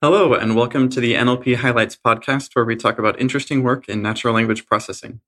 Hello, and welcome to the NLP Highlights podcast, where we talk about interesting work in natural language processing.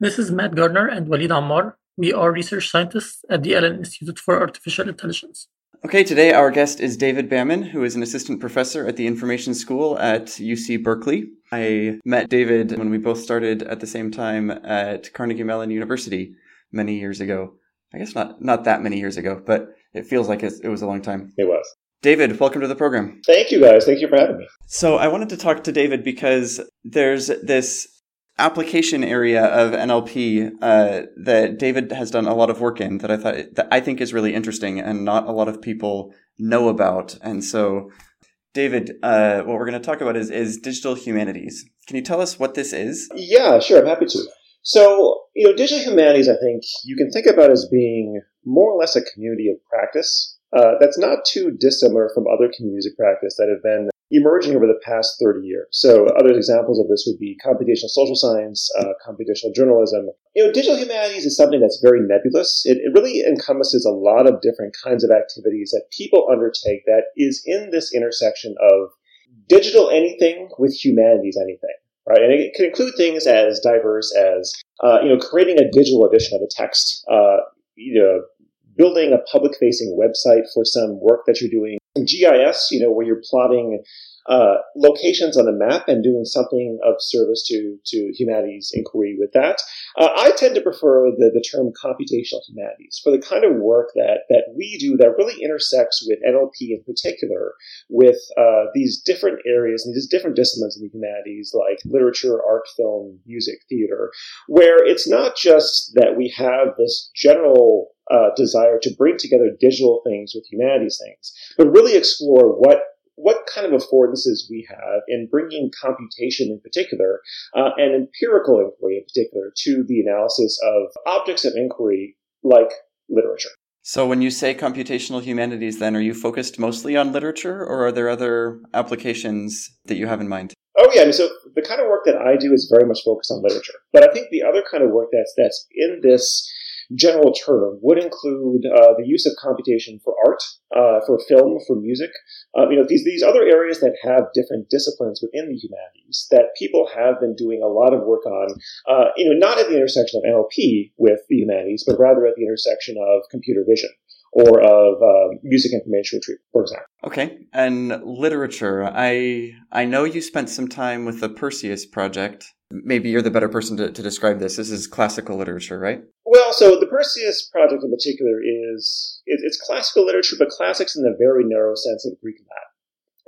This is Matt Gardner and Walid Ammar. We are research scientists at the Allen Institute for Artificial Intelligence. Okay, today our guest is David Bamman, who is an assistant professor at the Information School at UC Berkeley. I met David when we both started at the same time at Carnegie Mellon University many years ago. I guess not not that many years ago, but it feels like it was a long time. It was. David, welcome to the program. Thank you, guys. Thank you for having me. So, I wanted to talk to David because there's this application area of NLP uh, that David has done a lot of work in that I thought that I think is really interesting and not a lot of people know about. And so, David, uh, what we're going to talk about is is digital humanities. Can you tell us what this is? Yeah, sure. I'm happy to. So, you know, digital humanities, I think you can think about as being more or less a community of practice uh, that's not too dissimilar from other communities of practice that have been emerging over the past 30 years. So other examples of this would be computational social science, uh, computational journalism. You know, digital humanities is something that's very nebulous. It, it really encompasses a lot of different kinds of activities that people undertake that is in this intersection of digital anything with humanities anything. Right, and it can include things as diverse as uh, you know creating a digital edition of a text, uh, you know, building a public facing website for some work that you're doing. GIS, you know, where you're plotting uh, locations on a map and doing something of service to, to humanities inquiry with that. Uh, I tend to prefer the, the term computational humanities for the kind of work that, that we do that really intersects with NLP in particular, with uh, these different areas and these different disciplines in the humanities like literature, art, film, music, theater, where it's not just that we have this general uh, desire to bring together digital things with humanities things, but really explore what what kind of affordances we have in bringing computation in particular uh, and empirical inquiry in particular to the analysis of objects of inquiry like literature. So, when you say computational humanities, then are you focused mostly on literature, or are there other applications that you have in mind? Oh yeah, I mean, so the kind of work that I do is very much focused on literature, but I think the other kind of work that's that's in this general term would include uh, the use of computation for art, uh, for film, for music. Uh, you know, these these other areas that have different disciplines within the humanities that people have been doing a lot of work on. Uh, you know, not at the intersection of NLP with the humanities, but rather at the intersection of computer vision or of uh, music information retrieval, for example. Okay, and literature. I I know you spent some time with the Perseus project. Maybe you're the better person to, to describe this. This is classical literature, right? Well, so the Perseus project in particular is it, it's classical literature, but classics in the very narrow sense of Greek Latin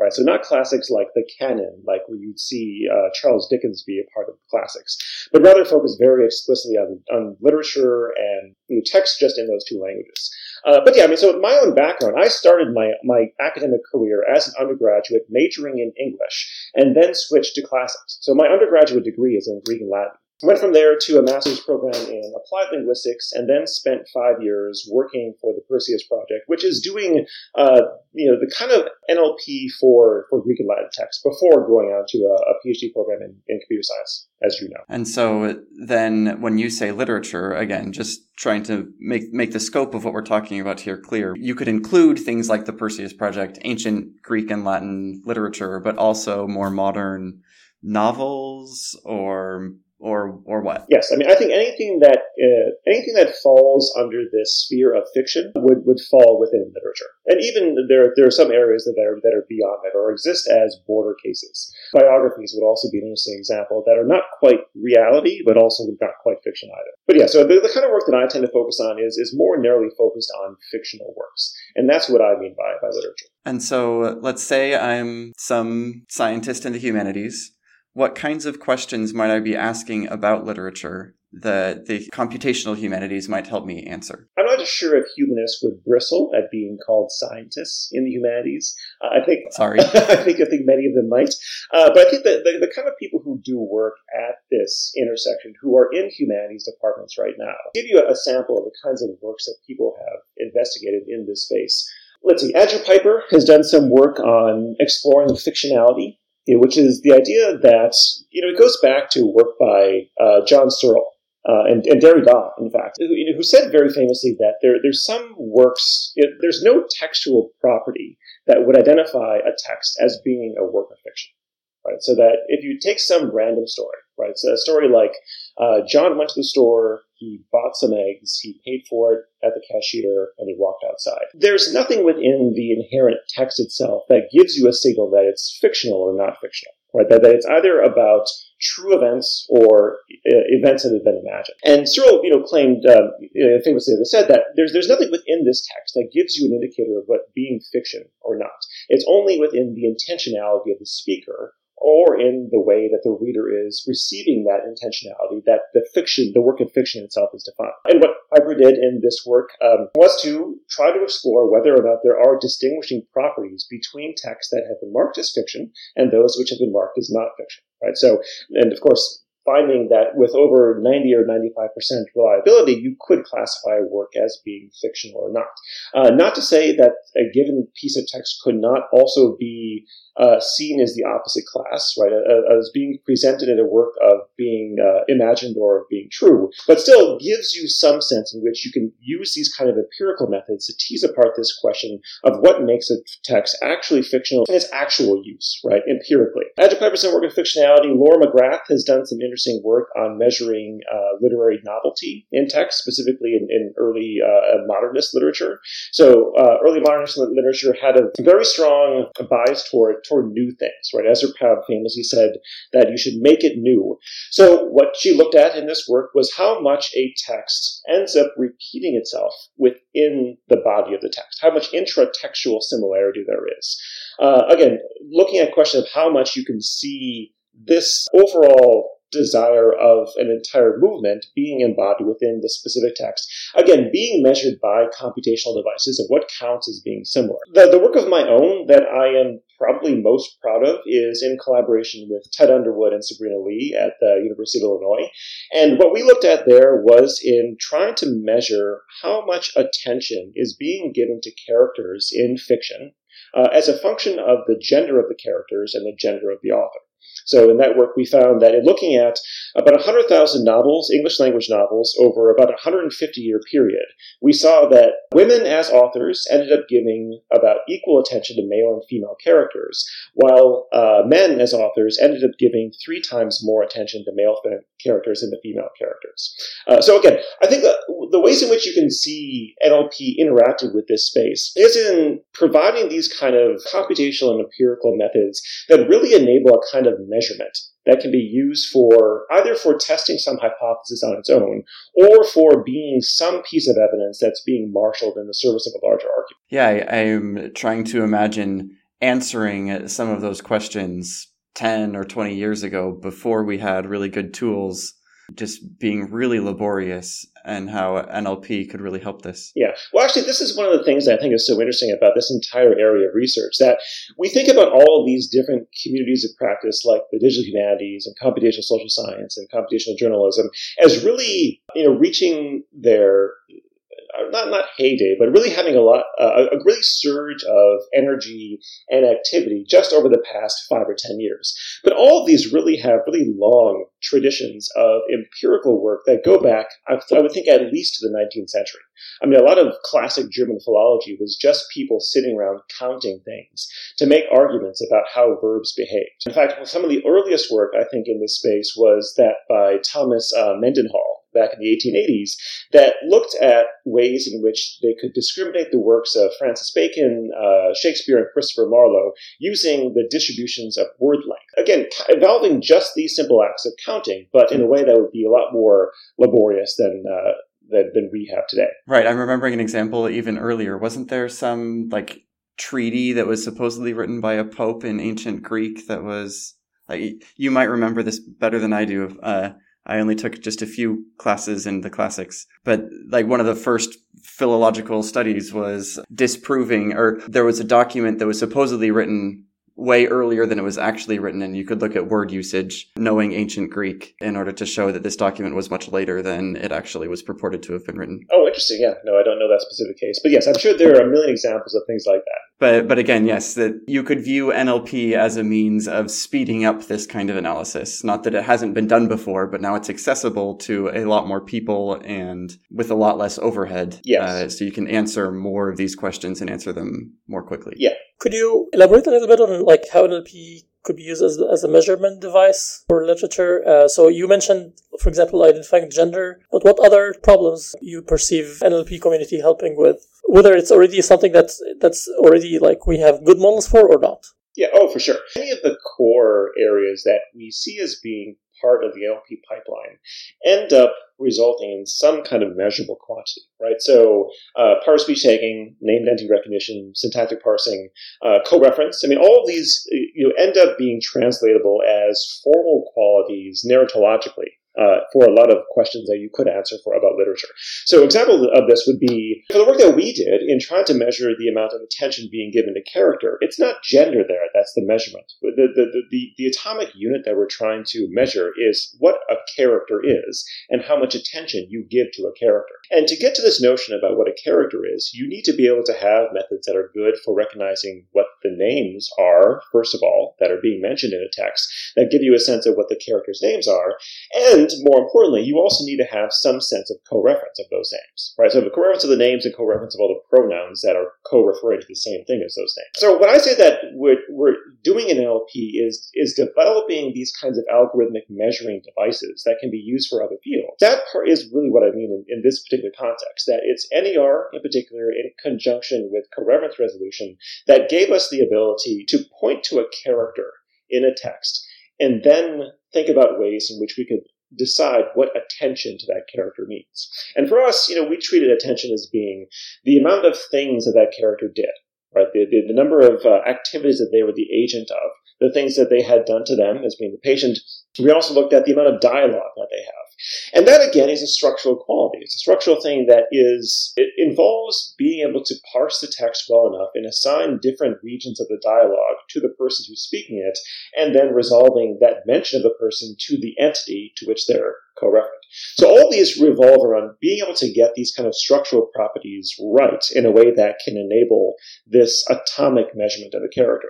right? So not classics like the canon, like where you'd see uh, Charles Dickens be a part of the classics, but rather focus very explicitly on, on literature and you know, text just in those two languages. Uh, but yeah, I mean, so my own background, I started my, my academic career as an undergraduate majoring in English and then switched to classics. So my undergraduate degree is in Greek and Latin. Went from there to a master's program in applied linguistics, and then spent five years working for the Perseus Project, which is doing, uh, you know, the kind of NLP for for Greek and Latin text before going on to a, a PhD program in, in computer science, as you know. And so then, when you say literature, again, just trying to make make the scope of what we're talking about here clear, you could include things like the Perseus Project, ancient Greek and Latin literature, but also more modern novels or or or what? Yes, I mean I think anything that uh, anything that falls under this sphere of fiction would, would fall within literature, and even there there are some areas that are that are beyond that or exist as border cases. Biographies would also be an interesting example that are not quite reality, but also not quite fiction either. But yeah, so the, the kind of work that I tend to focus on is is more narrowly focused on fictional works, and that's what I mean by by literature. And so, let's say I'm some scientist in the humanities what kinds of questions might I be asking about literature that the computational humanities might help me answer? I'm not sure if humanists would bristle at being called scientists in the humanities. Uh, I think. Sorry. I think I think many of them might, uh, but I think that the, the, kind of people who do work at this intersection, who are in humanities departments right now, give you a, sample of the kinds of works that people have investigated in this space. Let's see. Andrew Piper has done some work on exploring fictionality which is the idea that you know it goes back to work by uh, John Searle uh, and, and Derrida, in fact, who, you know, who said very famously that there, there's some works, you know, there's no textual property that would identify a text as being a work of fiction. Right? So that if you take some random story, right? So a story like uh, John went to the store, he bought some eggs, he paid for it at the cashier, and he walked outside. There's nothing within the inherent text itself that gives you a signal that it's fictional or not fictional right? That, that it's either about true events or uh, events that have been imagined. And Searle, you know, claimed uh, famously, as I said, that there's there's nothing within this text that gives you an indicator of what being fiction or not. It's only within the intentionality of the speaker or in the way that the reader is receiving that intentionality that the fiction, the work of fiction itself is defined. And what Piper did in this work um, was to try to explore whether or not there are distinguishing properties between texts that have been marked as fiction and those which have been marked as not fiction. Right. So, and of course, finding that with over 90 or 95% reliability, you could classify a work as being fictional or not. Uh, not to say that a given piece of text could not also be uh, seen as the opposite class, right, as being presented in a work of being uh, imagined or being true, but still gives you some sense in which you can use these kind of empirical methods to tease apart this question of what makes a text actually fictional in its actual use, right, empirically. As a Piperson work of fictionality, Laura McGrath has done some interesting work on measuring uh, literary novelty in text, specifically in, in early uh, modernist literature. So uh, early modernist literature had a very strong bias toward toward new things, right? Ezra Pound famously said that you should make it new. So what she looked at in this work was how much a text ends up repeating itself within the body of the text, how much intratextual similarity there is. Uh, again, looking at question of how much you can see this overall desire of an entire movement being embodied within the specific text. Again, being measured by computational devices of what counts as being similar. The, the work of my own that I am probably most proud of is in collaboration with Ted Underwood and Sabrina Lee at the University of Illinois. And what we looked at there was in trying to measure how much attention is being given to characters in fiction uh, as a function of the gender of the characters and the gender of the author. So in that work, we found that in looking at about 100,000 novels, English language novels, over about a 150 year period, we saw that women as authors ended up giving about equal attention to male and female characters, while uh, men as authors ended up giving three times more attention to male characters than the female characters. Uh, so again, I think the, ways in which you can see NLP interacting with this space is in providing these kind of computational and empirical methods that really enable a kind of measurement that can be used for either for testing some hypothesis on its own or for being some piece of evidence that's being marshaled in the service of a larger argument. Yeah, I'm trying to imagine answering some of those questions 10 or 20 years ago before we had really good tools just being really laborious and how NLP could really help this. Yeah. Well, actually, this is one of the things that I think is so interesting about this entire area of research that we think about all of these different communities of practice, like the digital humanities and computational social science and computational journalism, as really, you know, reaching their not not heyday, but really having a lot, uh, a really surge of energy and activity just over the past five or ten years. But all of these really have really long traditions of empirical work that go back, I, would think, at least to the 19th century. I mean, a lot of classic German philology was just people sitting around counting things to make arguments about how verbs behave. In fact, some of the earliest work I think in this space was that by Thomas uh, Mendenhall back in the 1880s that looked at ways in which they could discriminate the works of Francis Bacon, uh, Shakespeare, and Christopher Marlowe using the distributions of word length. Again, involving just these simple acts of counting, but in a way that would be a lot more laborious than. Uh, than, we have today. Right. I'm remembering an example even earlier. Wasn't there some like treaty that was supposedly written by a pope in ancient Greek that was like you might remember this better than I do. Uh, I only took just a few classes in the classics, but like one of the first philological studies was disproving, or there was a document that was supposedly written way earlier than it was actually written, and you could look at word usage, knowing ancient Greek, in order to show that this document was much later than it actually was purported to have been written. Oh, interesting. Yeah, no, I don't know that specific case, but yes, I'm sure there are a million examples of things like that. But but again, yes, that you could view NLP as a means of speeding up this kind of analysis. Not that it hasn't been done before, but now it's accessible to a lot more people and with a lot less overhead. Yes. Uh, so you can answer more of these questions and answer them more quickly. Yeah. Could you elaborate a little bit on like how NLP could be used as, as a measurement device for literature? Uh, so you mentioned, for example, identifying gender, but what other problems you perceive NLP community helping with? Whether it's already something that's that's already like we have good models for or not? Yeah, oh, for sure. Many of the core areas that we see as being part of the LP pipeline end up resulting in some kind of measurable quantity, right? So, uh, part of speech tagging, named entity recognition, syntactic parsing, uh, co-reference. I mean, all of these you know end up being translatable as formal qualities narratologically uh, for a lot of questions that you could answer for about literature. So, example of this would be for the work that we did in trying to measure the amount of attention being given to character. It's not gender there; that's the measurement. The the, the, the, the atomic unit that we're trying to measure is what a character is and how much attention you give to a character. And to get to this notion about what a character is, you need to be able to have methods that are good for recognizing what the names are, first of all, that are being mentioned in a text, that give you a sense of what the characters' names are, and more importantly, you also need to have some sense of co-reference of those names, right? So the co-reference of the names and co-reference of all the pronouns that are co-referring to the same thing as those names. So when I say that we're, we're doing an NLP is, is developing these kinds of algorithmic measuring devices that can be used for other fields. That part is really what I mean in, in this particular context, that it's NER in particular in conjunction with co-reference resolution that gave us the ability to point to a character in a text and then think about ways in which we could decide what attention to that character means. And for us, you know, we treated attention as being the amount of things that that character did, right? The, the, the number of uh, activities that they were the agent of, the things that they had done to them as being the patient. We also looked at the amount of dialogue that they have. And that again is a structural quality. It's a structural thing that is, it involves being able to parse the text well enough and assign different regions of the dialogue to the person who's speaking it, and then resolving that mention of the person to the entity to which they're co-referent. So all these revolve around being able to get these kind of structural properties right in a way that can enable this atomic measurement of a character.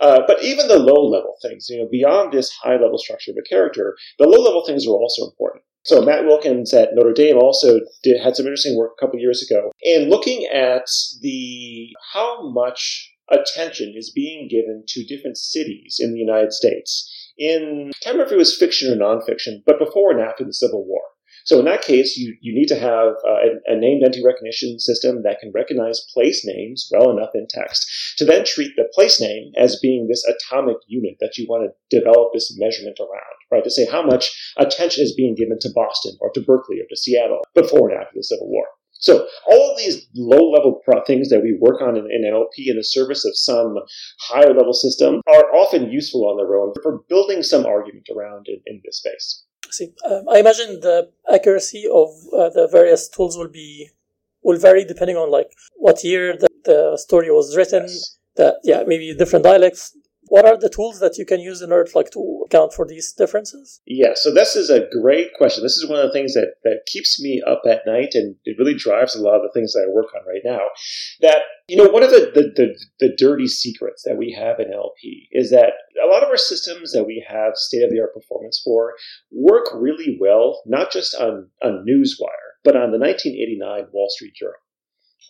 Uh, but even the low level things, you know, beyond this high level structure of a character, the low level things are also important. So Matt Wilkens at Notre Dame also did, had some interesting work a couple years ago in looking at the how much attention is being given to different cities in the United States. In I can't remember if it was fiction or nonfiction, but before and after the Civil War. So in that case, you, you need to have uh, a, a named entity recognition system that can recognize place names well enough in text to then treat the place name as being this atomic unit that you want to develop this measurement around, right? To say how much attention is being given to Boston or to Berkeley or to Seattle before and after the Civil War. So all of these low level things that we work on in, in, NLP in the service of some higher level system are often useful on their own for building some argument around in, in this space. See, um, I imagine the accuracy of uh, the various tools will be will vary depending on like what year the, the story was written. Yes. The, yeah, maybe different dialects. What are the tools that you can use in order like to account for these differences? Yeah, so this is a great question. This is one of the things that, that keeps me up at night and it really drives a lot of the things that I work on right now. That, you know, one of the, the, the, the dirty secrets that we have in LP is that a lot of our systems that we have state of the art performance for work really well, not just on, on Newswire, but on the 1989 Wall Street Journal.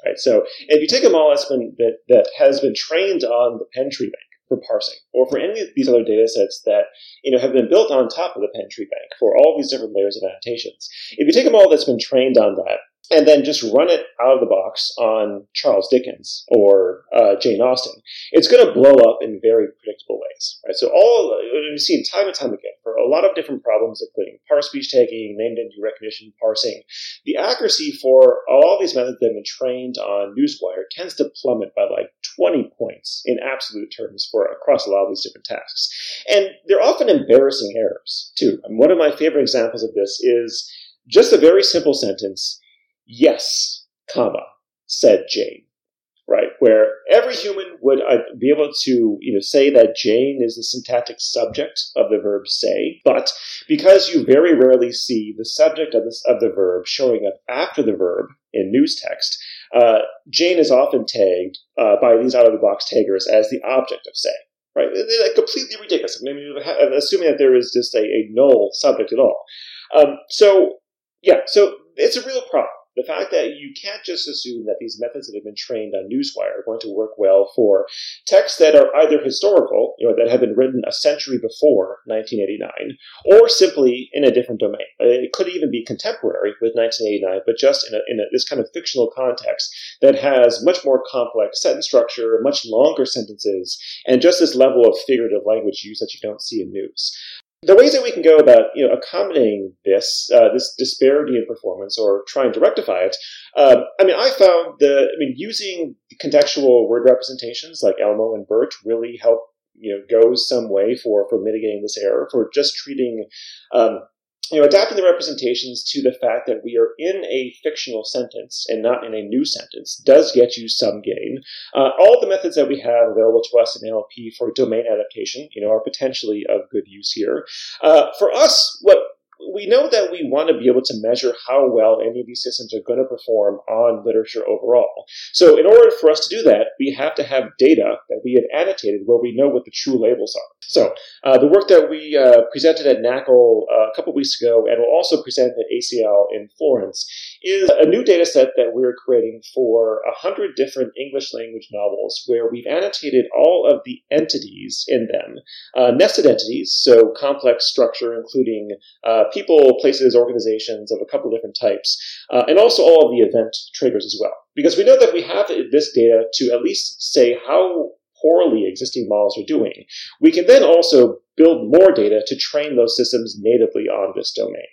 Right, so if you take a model that, that has been trained on the Bank, for parsing, or for any of these other data sets that you know have been built on top of the Penn Treebank for all these different layers of annotations. If you take a model that's been trained on that and then just run it out of the box on Charles Dickens or uh, Jane Austen, it's going to blow up in very predictable ways. Right? So all we've seen time and time again for a lot of different problems, including parse speech tagging, named entity recognition, parsing, the accuracy for all these methods that have been trained on Newswire tends to plummet by like 20 points in absolute terms for across a lot of these different tasks. And they're often embarrassing errors too. And one of my favorite examples of this is just a very simple sentence yes, comma, said Jane, right? Where every human would uh, be able to, you know, say that Jane is the syntactic subject of the verb say, but because you very rarely see the subject of, this, of the verb showing up after the verb in news text, uh, Jane is often tagged uh, by these out of the box taggers as the object of say. Right? They're completely ridiculous. I mean, assuming that there is just a, a null subject at all. Um, so, yeah, so it's a real problem the fact that you can't just assume that these methods that have been trained on Newswire are going to work well for texts that are either historical, you know, that have been written a century before 1989, or simply in a different domain. Uh, it could even be contemporary with 1989, but just in, a, in a, this kind of fictional context that has much more complex sentence structure, much longer sentences, and just this level of figurative language use that you don't see in news. The ways that we can go about you know, accommodating this uh, this disparity in performance or trying to rectify it, uh, I mean, I found the I mean using contextual word representations like Elmo and Bert really help you know goes some way for for mitigating this error for just treating um, you know, adapting the representations to the fact that we are in a fictional sentence and not in a new sentence does get you some gain. Uh, all the methods that we have available to us in NLP for domain adaptation, you know, are potentially of good use here. Uh, for us, what we know that we want to be able to measure how well any of these systems are going to perform on literature overall. So, in order for us to do that, we have to have data that we have annotated where we know what the true labels are. So, uh, the work that we uh, presented at NAACL uh, a couple weeks ago and will also present at ACL in Florence is a new data set that we're creating for 100 different English language novels where we've annotated all of the entities in them, uh, nested entities, so complex structure, including uh, people, places, organizations of a couple different types, uh, and also all of the event triggers as well. Because we know that we have this data to at least say how poorly existing models are doing. We can then also build more data to train those systems natively on this domain.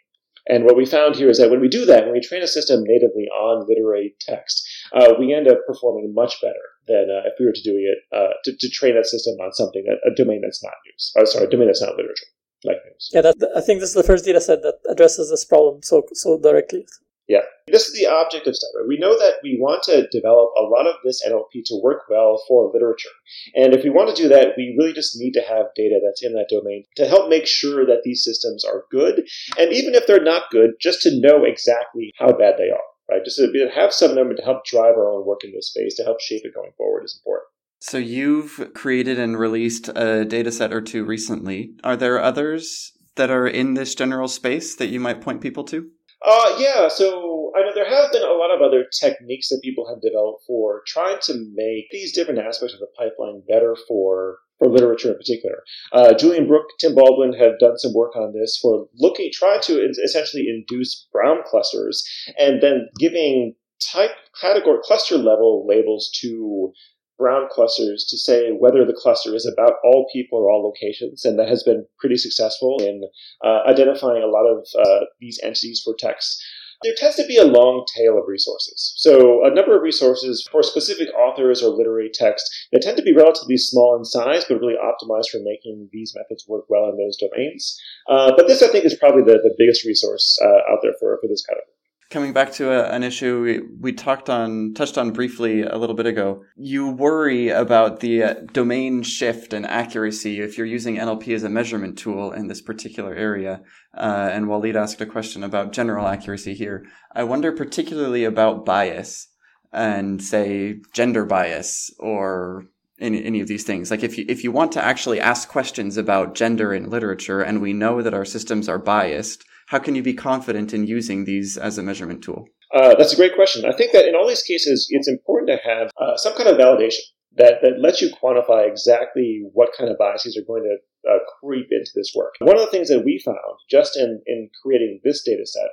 And what we found here is that when we do that, when we train a system natively on literary text, uh, we end up performing much better than uh, if we were to do it uh, to, to, train that system on something a domain that's not news. Oh, sorry, a domain that's not literature like news. Yeah, that, I think this is the first data set that addresses this problem so so directly. Yeah. This is the object of study. We know that we want to develop a lot of this NLP to work well for literature. And if we want to do that, we really just need to have data that's in that domain to help make sure that these systems are good. And even if they're not good, just to know exactly how bad they are, right? Just to have some number to help drive our own work in this space, to help shape it going forward is important. So you've created and released a data set or two recently. Are there others that are in this general space that you might point people to? Uh, yeah, so I know there have been a lot of other techniques that people have developed for trying to make these different aspects of the pipeline better for for literature in particular. Uh, Julian Brooke, Tim Baldwin have done some work on this for looking, trying to essentially induce Brown clusters and then giving type category cluster level labels to Brown clusters to say whether the cluster is about all people or all locations, and that has been pretty successful in uh, identifying a lot of uh, these entities for text. There tends to be a long tail of resources. So, a number of resources for specific authors or literary text that tend to be relatively small in size, but really optimized for making these methods work well in those domains. Uh, but this, I think, is probably the, the biggest resource uh, out there for, for this kind of Coming back to a, an issue we, we, talked on, touched on briefly a little bit ago, you worry about the uh, domain shift and accuracy if you're using NLP as a measurement tool in this particular area. Uh, and Walid asked a question about general accuracy here. I wonder particularly about bias and say gender bias or any, any of these things. Like if you, if you want to actually ask questions about gender in literature and we know that our systems are biased, how can you be confident in using these as a measurement tool? Uh, that's a great question. I think that in all these cases, it's important to have uh, some kind of validation that, that lets you quantify exactly what kind of biases are going to uh, creep into this work. One of the things that we found just in, in creating this data set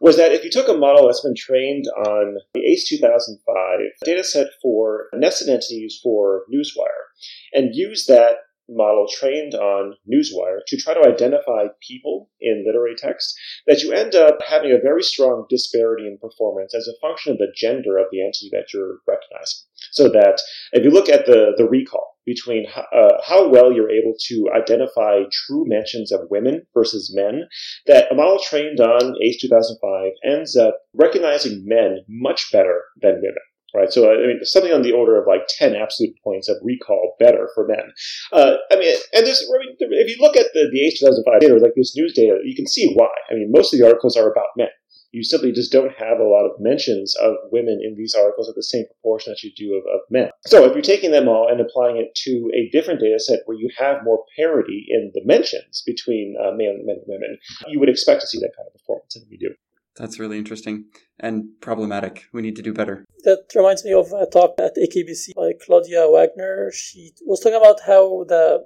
was that if you took a model that's been trained on the ACE 2005 data set for nested entities for Newswire and use that model trained on Newswire to try to identify people in literary text, that you end up having a very strong disparity in performance as a function of the gender of the entity that you're recognizing. So that if you look at the, the recall between uh, how well you're able to identify true mentions of women versus men, that a model trained on ACE 2005 ends up recognizing men much better than women right? So I mean, something on the order of like ten absolute points of recall better for men. Uh, I mean, and there's I mean, if you look at the the ACE 2005 data, like this news data, you can see why. I mean, most of the articles are about men. You simply just don't have a lot of mentions of women in these articles at the same proportion that you do of, of men. So if you're taking them all and applying it to a different data set where you have more parity in the mentions between uh, men and women, you would expect to see that kind of performance, and we do. That's really interesting and problematic. We need to do better. That reminds me of a talk at AKBC by Claudia Wagner. She was talking about how the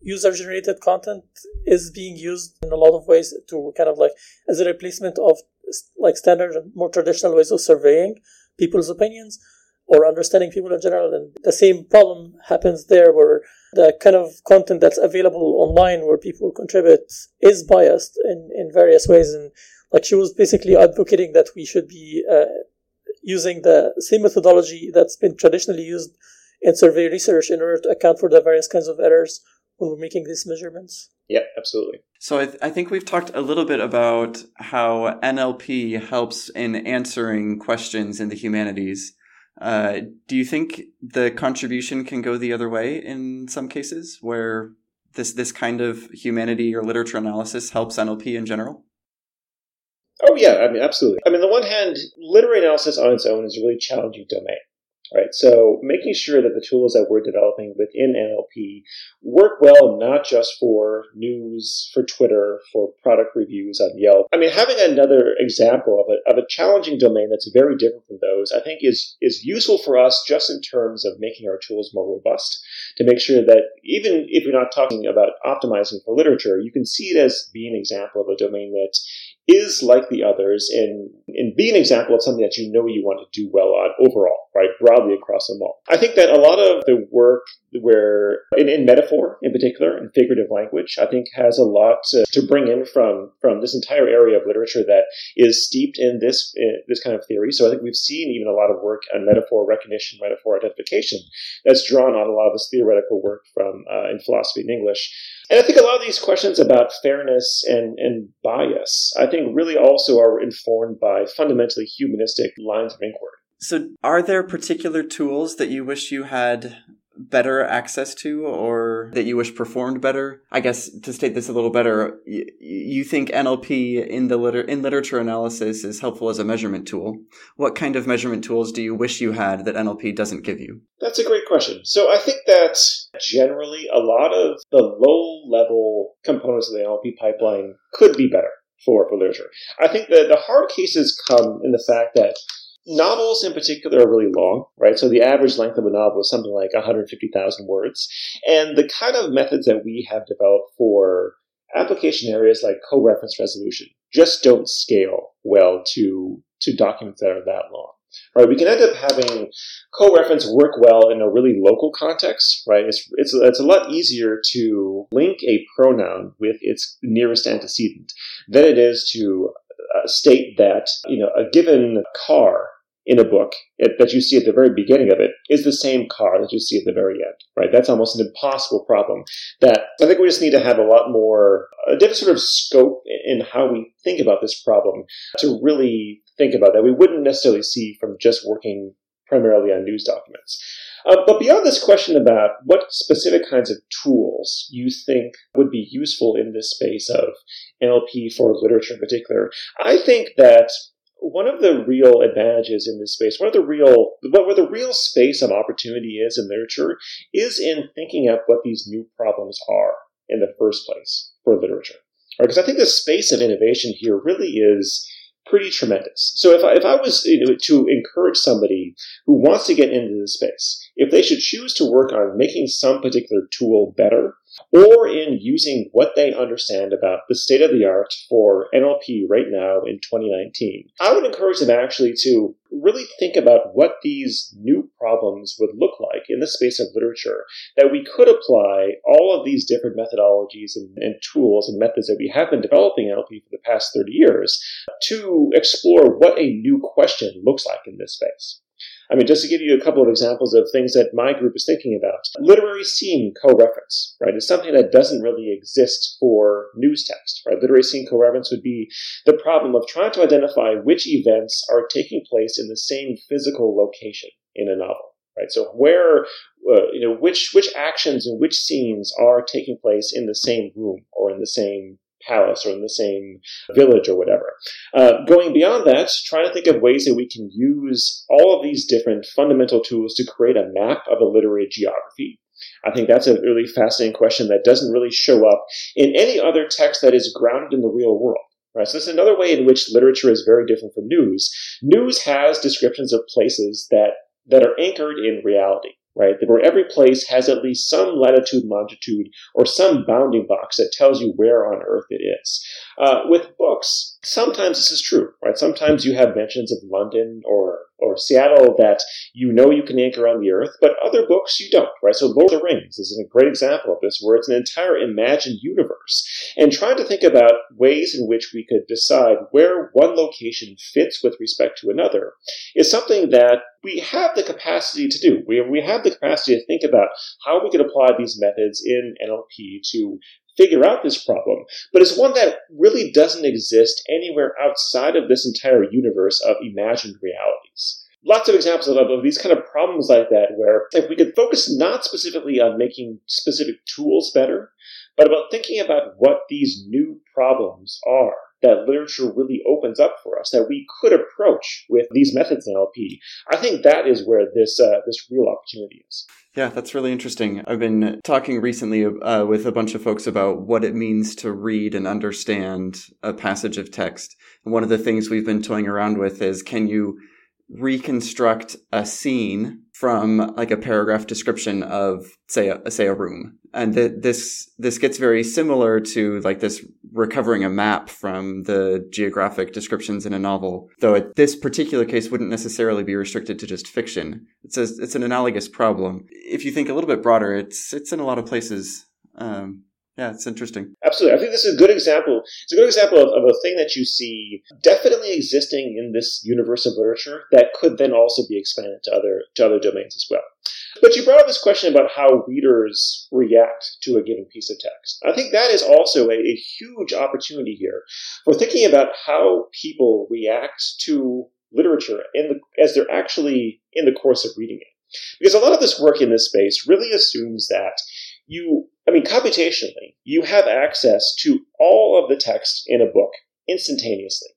user generated content is being used in a lot of ways to kind of like as a replacement of like standard and more traditional ways of surveying people's opinions or understanding people in general. And the same problem happens there where the kind of content that's available online where people contribute is biased in, in various ways. And like she was basically advocating that we should be uh, using the same methodology that's been traditionally used in survey research in order to account for the various kinds of errors when we're making these measurements. Yeah, absolutely. So I, th- I, think we've talked a little bit about how NLP helps in answering questions in the humanities. Uh, do you think the contribution can go the other way in some cases, where this this kind of humanity or literature analysis helps NLP in general? Oh yeah, I mean absolutely. I mean, on the one hand, literary analysis on its own is a really challenging domain. Right, so making sure that the tools that we're developing within NLP work well, not just for news, for Twitter, for product reviews on Yelp. I mean, having another example of a, of a challenging domain that's very different from those, I think is, is useful for us just in terms of making our tools more robust to make sure that even if you're not talking about optimizing for literature, you can see it as being an example of a domain that is like the others and, and be an example of something that you know you want to do well on overall, right? Broadly across them all. I think that a lot of the work where, in, in metaphor in particular, and figurative language, I think has a lot to, to, bring in from, from this entire area of literature that is steeped in this, in this kind of theory. So I think we've seen even a lot of work on metaphor recognition, metaphor identification that's drawn on a lot of this theoretical work from, uh, in philosophy and English. And I think a lot of these questions about fairness and, and bias, I think really also are informed by fundamentally humanistic lines of inquiry. So, are there particular tools that you wish you had better access to or that you wish performed better? I guess to state this a little better, you think NLP in the liter- in literature analysis is helpful as a measurement tool. What kind of measurement tools do you wish you had that NLP doesn't give you? That's a great question. So I think that generally a lot of the low level components of the NLP pipeline could be better for, for literature. I think that the hard cases come in the fact that novels in particular are really long, right? So the average length of a novel is something like 150,000 words. And the kind of methods that we have developed for application areas like co-reference resolution just don't scale well to, to documents that are that long. Right, we can end up having co-reference work well in a really local context, right? It's, it's, it's a lot easier to link a pronoun with its nearest antecedent than it is to uh, state that, you know, a given car in a book that you see at the very beginning of it is the same car that you see at the very end, right? That's almost an impossible problem that I think we just need to have a lot more, a different sort of scope in how we think about this problem to really think about that we wouldn't necessarily see from just working primarily on news documents. Uh, but beyond this question about what specific kinds of tools you think would be useful in this space of NLP for literature in particular, I think that one of the real advantages in this space, one of the real, where the real space of opportunity is in literature, is in thinking up what these new problems are in the first place for literature. Because? I think the space of innovation here really is pretty tremendous. So if I, if I was you know, to encourage somebody who wants to get into this space, if they should choose to work on making some particular tool better, or in using what they understand about the state of the art for NLP right now in 2019. I would encourage them actually to really think about what these new problems would look like in the space of literature, that we could apply all of these different methodologies and, and tools and methods that we have been developing NLP for the past 30 years to explore what a new question looks like in this space. I mean, just to give you a couple of examples of things that my group is thinking about, literary scene co-reference, right, is something that doesn't really exist for news text, right? Literary scene co-reference would be the problem of trying to identify which events are taking place in the same physical location in a novel, right? So where, uh, you know, which, which actions and which scenes are taking place in the same room or in the same palace or in the same village or whatever. Uh, going beyond that, trying to think of ways that we can use all of these different fundamental tools to create a map of a literary geography. I think that's a really fascinating question that doesn't really show up in any other text that is grounded in the real world. Right, so this is another way in which literature is very different from news. News has descriptions of places that, that are anchored in reality right? Where every place has at least some latitude, longitude, or some bounding box that tells you where on earth it is. Uh, with books, sometimes this is true, right? Sometimes you have mentions of London or or Seattle that you know you can anchor on the earth, but other books you don't, right? So Lord of the Rings is a great example of this, where it's an entire imagined universe. And trying to think about ways in which we could decide where one location fits with respect to another is something that we have the capacity to do. We, we have the capacity to think about how we could apply these methods in NLP to figure out this problem, but it's one that really doesn't exist anywhere outside of this entire universe of imagined realities. Lots of examples of, of these kind of problems like that, where if we could focus not specifically on making specific tools better, but about thinking about what these new problems are that literature really opens up for us that we could approach with these methods in NLP. I think that is where this uh, this real opportunity is. Yeah, that's really interesting. I've been talking recently uh, with a bunch of folks about what it means to read and understand a passage of text. And one of the things we've been toying around with is can you reconstruct a scene from like a paragraph description of say a, say a room. And th- this this gets very similar to like this recovering a map from the geographic descriptions in a novel though it, this particular case wouldn't necessarily be restricted to just fiction. It's a, it's an analogous problem. If you think a little bit broader it's it's in a lot of places um, yeah, it's interesting. Absolutely. I think this is a good example. It's a good example of, of, a thing that you see definitely existing in this universe of literature that could then also be expanded to other to other domains as well. But you brought up this question about how readers react to a given piece of text. I think that is also a, a huge opportunity here for thinking about how people react to literature in the, as they're actually in the course of reading it. Because a lot of this work in this space really assumes that you, I mean, computationally, you have access to all of the text in a book instantaneously,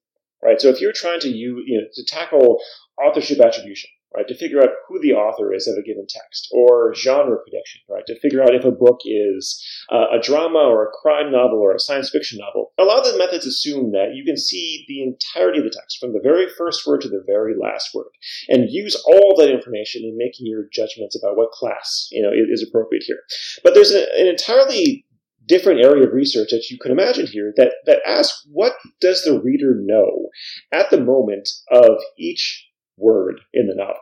right? So if you're trying to you, you know, to tackle authorship attribution, right, to figure out who the author is of a given text, or genre prediction, right, to figure out if a book is uh, a drama or a crime novel or a science fiction novel. A lot of the methods assume that you can see the entirety of the text from the very first word to the very last word, and use all that information in making your judgments about what class you know is, appropriate here. But there's a, an entirely different area of research that you can imagine here that, that asks what does the reader know at the moment of each word in the novel.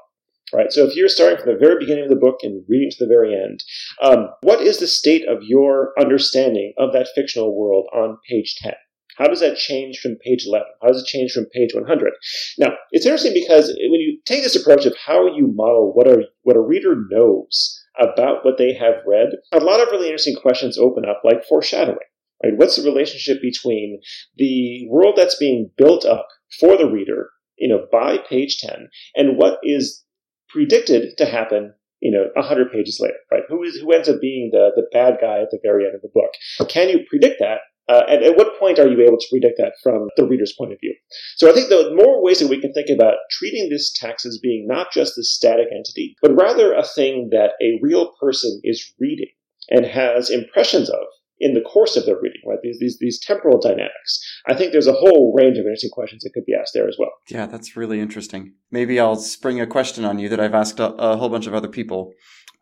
Right. So if you're starting from the very beginning of the book and reading to the very end, um, what is the state of your understanding of that fictional world on page 10? How does that change from page 11? How does it change from page 100? Now, it's interesting because when you take this approach of how you model what a, what a reader knows about what they have read, a lot of really interesting questions open up, like foreshadowing. Right? What's the relationship between the world that's being built up for the reader you know, by page 10 and what is predicted to happen, you know, 100 pages later, right? Who is, who ends up being the, the bad guy at the very end of the book? Can you predict that? Uh, and at what point are you able to predict that from the reader's point of view? So I think the more ways that we can think about treating this text as being not just a static entity, but rather a thing that a real person is reading and has impressions of in the course of their reading, right? These, these, these temporal dynamics. I think there's a whole range of interesting questions that could be asked there as well. Yeah, that's really interesting. Maybe I'll spring a question on you that I've asked a, a whole bunch of other people.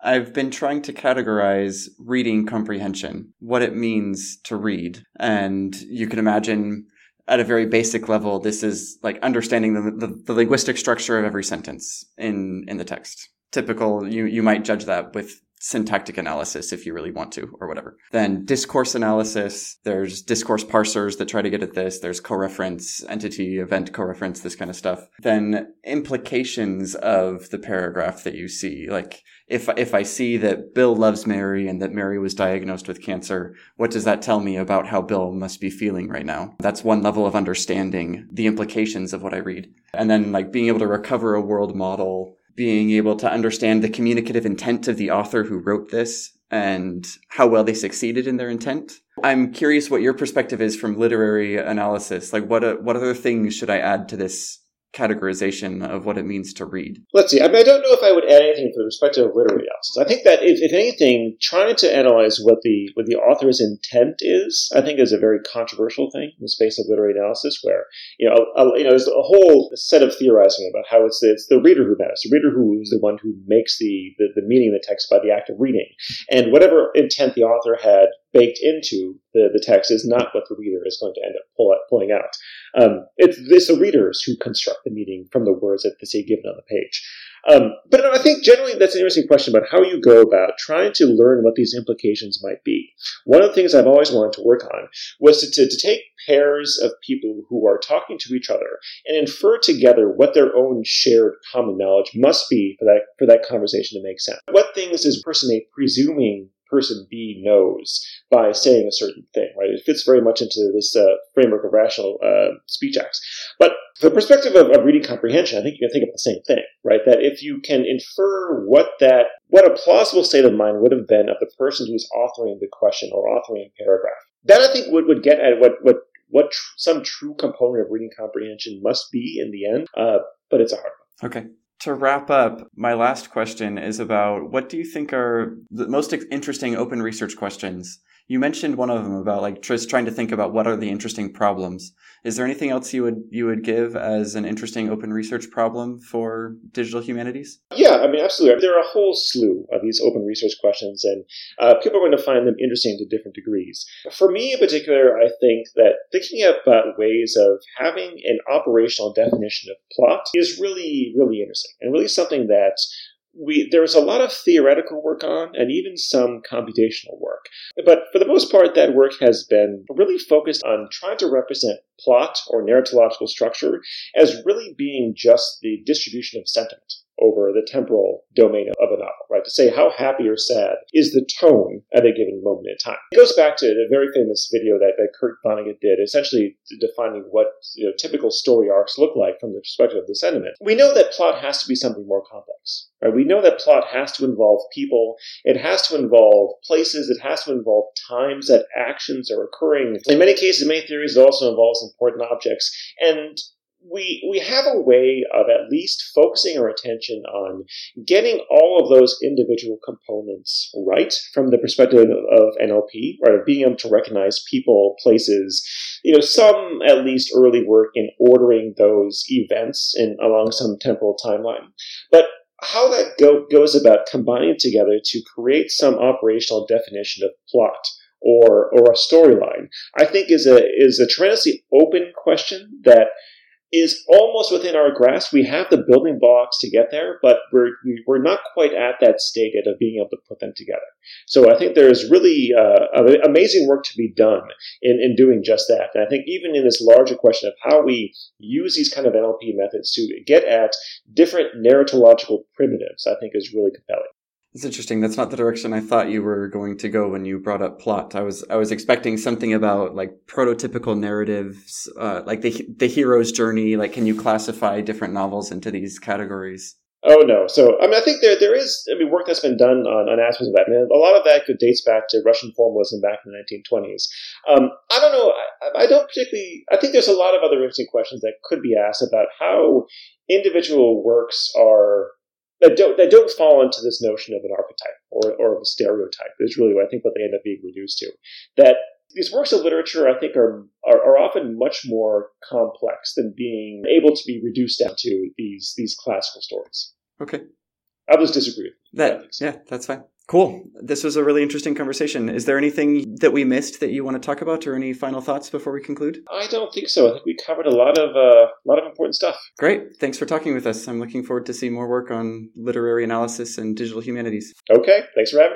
I've been trying to categorize reading comprehension, what it means to read. And you can imagine at a very basic level, this is like understanding the, the, the linguistic structure of every sentence in, in the text typical you you might judge that with syntactic analysis if you really want to or whatever. Then discourse analysis, there's discourse parsers that try to get at this. There's coreference, entity, event coreference, this kind of stuff. Then implications of the paragraph that you see. Like if, if I see that Bill loves Mary and that Mary was diagnosed with cancer, what does that tell me about how Bill must be feeling right now? That's one level of understanding the implications of what I read. And then like being able to recover a world model being able to understand the communicative intent of the author who wrote this and how well they succeeded in their intent. I'm curious what your perspective is from literary analysis. Like, what uh, what other things should I add to this categorization of what it means to read? Let's see. I mean, I don't know if I would add anything from the perspective of literary analysis. I think that if, if anything, trying to analyze what the what the author's intent is, I think is a very controversial thing in the space of literary analysis. Where you know, a, you know, there's a whole set of theorizing about how it's the, it's the reader who matters. The reader who is the one who makes the, the the meaning of the text by the act of reading, and whatever intent the author had baked into the, the text is not what the reader is going to end up pull out, pulling out. Um, it's, it's the readers who construct the meaning from the words that they see given on the page. Um, but I think generally that's an interesting question about how you go about trying to learn what these implications might be. One of the things I've always wanted to work on was to, to, to take pairs of people who are talking to each other and infer together what their own shared common knowledge must be for that for that conversation to make sense. What things is person A presuming person B knows by saying a certain thing, right? It fits very much into this uh, framework of rational uh, speech acts. But the perspective of, of, reading comprehension, I think you can think of the same thing, right? That if you can infer what that, what a plausible state of mind would have been of the person who's authoring the question or authoring a paragraph, that I think would, would get at what, what, what tr- some true component of reading comprehension must be in the end. Uh, but it's a hard one. Okay to wrap up, my last question is about what do you think are the most interesting open research questions you mentioned one of them about like just trying to think about what are the interesting problems. Is there anything else you would you would give as an interesting open research problem for digital humanities? Yeah, I mean, absolutely. There are a whole slew of these open research questions, and uh, people are going to find them interesting to different degrees. For me, in particular, I think that thinking about ways of having an operational definition of plot is really, really interesting, and really something that we there was a lot of theoretical work on and even some computational work. But for the most part, that work has been really focused on trying to represent plot or narratological structure as really being just the distribution of sentiment over the temporal domain of a novel, right? To say how happy or sad is the tone at a given moment in time. It goes back to the very famous video that, that Kurt Vonnegut did, essentially defining what you know, typical story arcs look like from the perspective of the sentiment. We know that plot has to be something more complex. Right? We know that plot has to involve people, it has to involve places, it has to involve times that actions are occurring. In many cases, many theories, it also involves important objects. And we we have a way of at least focusing our attention on getting all of those individual components right from the perspective of NLP, right? Of being able to recognize people, places, you know, some at least early work in ordering those events in along some temporal timeline. But how that go, goes about combining together to create some operational definition of plot or or a storyline, I think is a is a tremendously open question that is almost within our grasp. We have the building blocks to get there, but we're we're not quite at that state yet of being able to put them together. So I think there's really uh, amazing work to be done in, in doing just that. And I think even in this larger question of how we use these kind of NLP methods to get at different narratological primitives, I think is really compelling. It's interesting. That's not the direction I thought you were going to go when you brought up plot. I was I was expecting something about like prototypical narratives, uh, like the the hero's journey. Like, can you classify different novels into these categories? Oh no! So I mean, I think there there is I mean work that's been done on, on aspects of that. I mean, a lot of that dates back to Russian formalism back in the 1920s. Um, I don't know. I, I don't particularly. I think there's a lot of other interesting questions that could be asked about how individual works are that don't that don't fall into this notion of an archetype or, or of a stereotype is really what I think what they end up being reduced to. That these works of literature, I think, are, are, are often much more complex than being able to be reduced down to these these classical stories. Okay, just disagree. That yeah, that's fine. Cool. This was a really interesting conversation. Is there anything that we missed that you want to talk about, or any final thoughts before we conclude? I don't think so. I think we covered a lot of uh, a lot of important stuff. Great. Thanks for talking with us. I'm looking forward to see more work on literary analysis and digital humanities. Okay. Thanks for having me.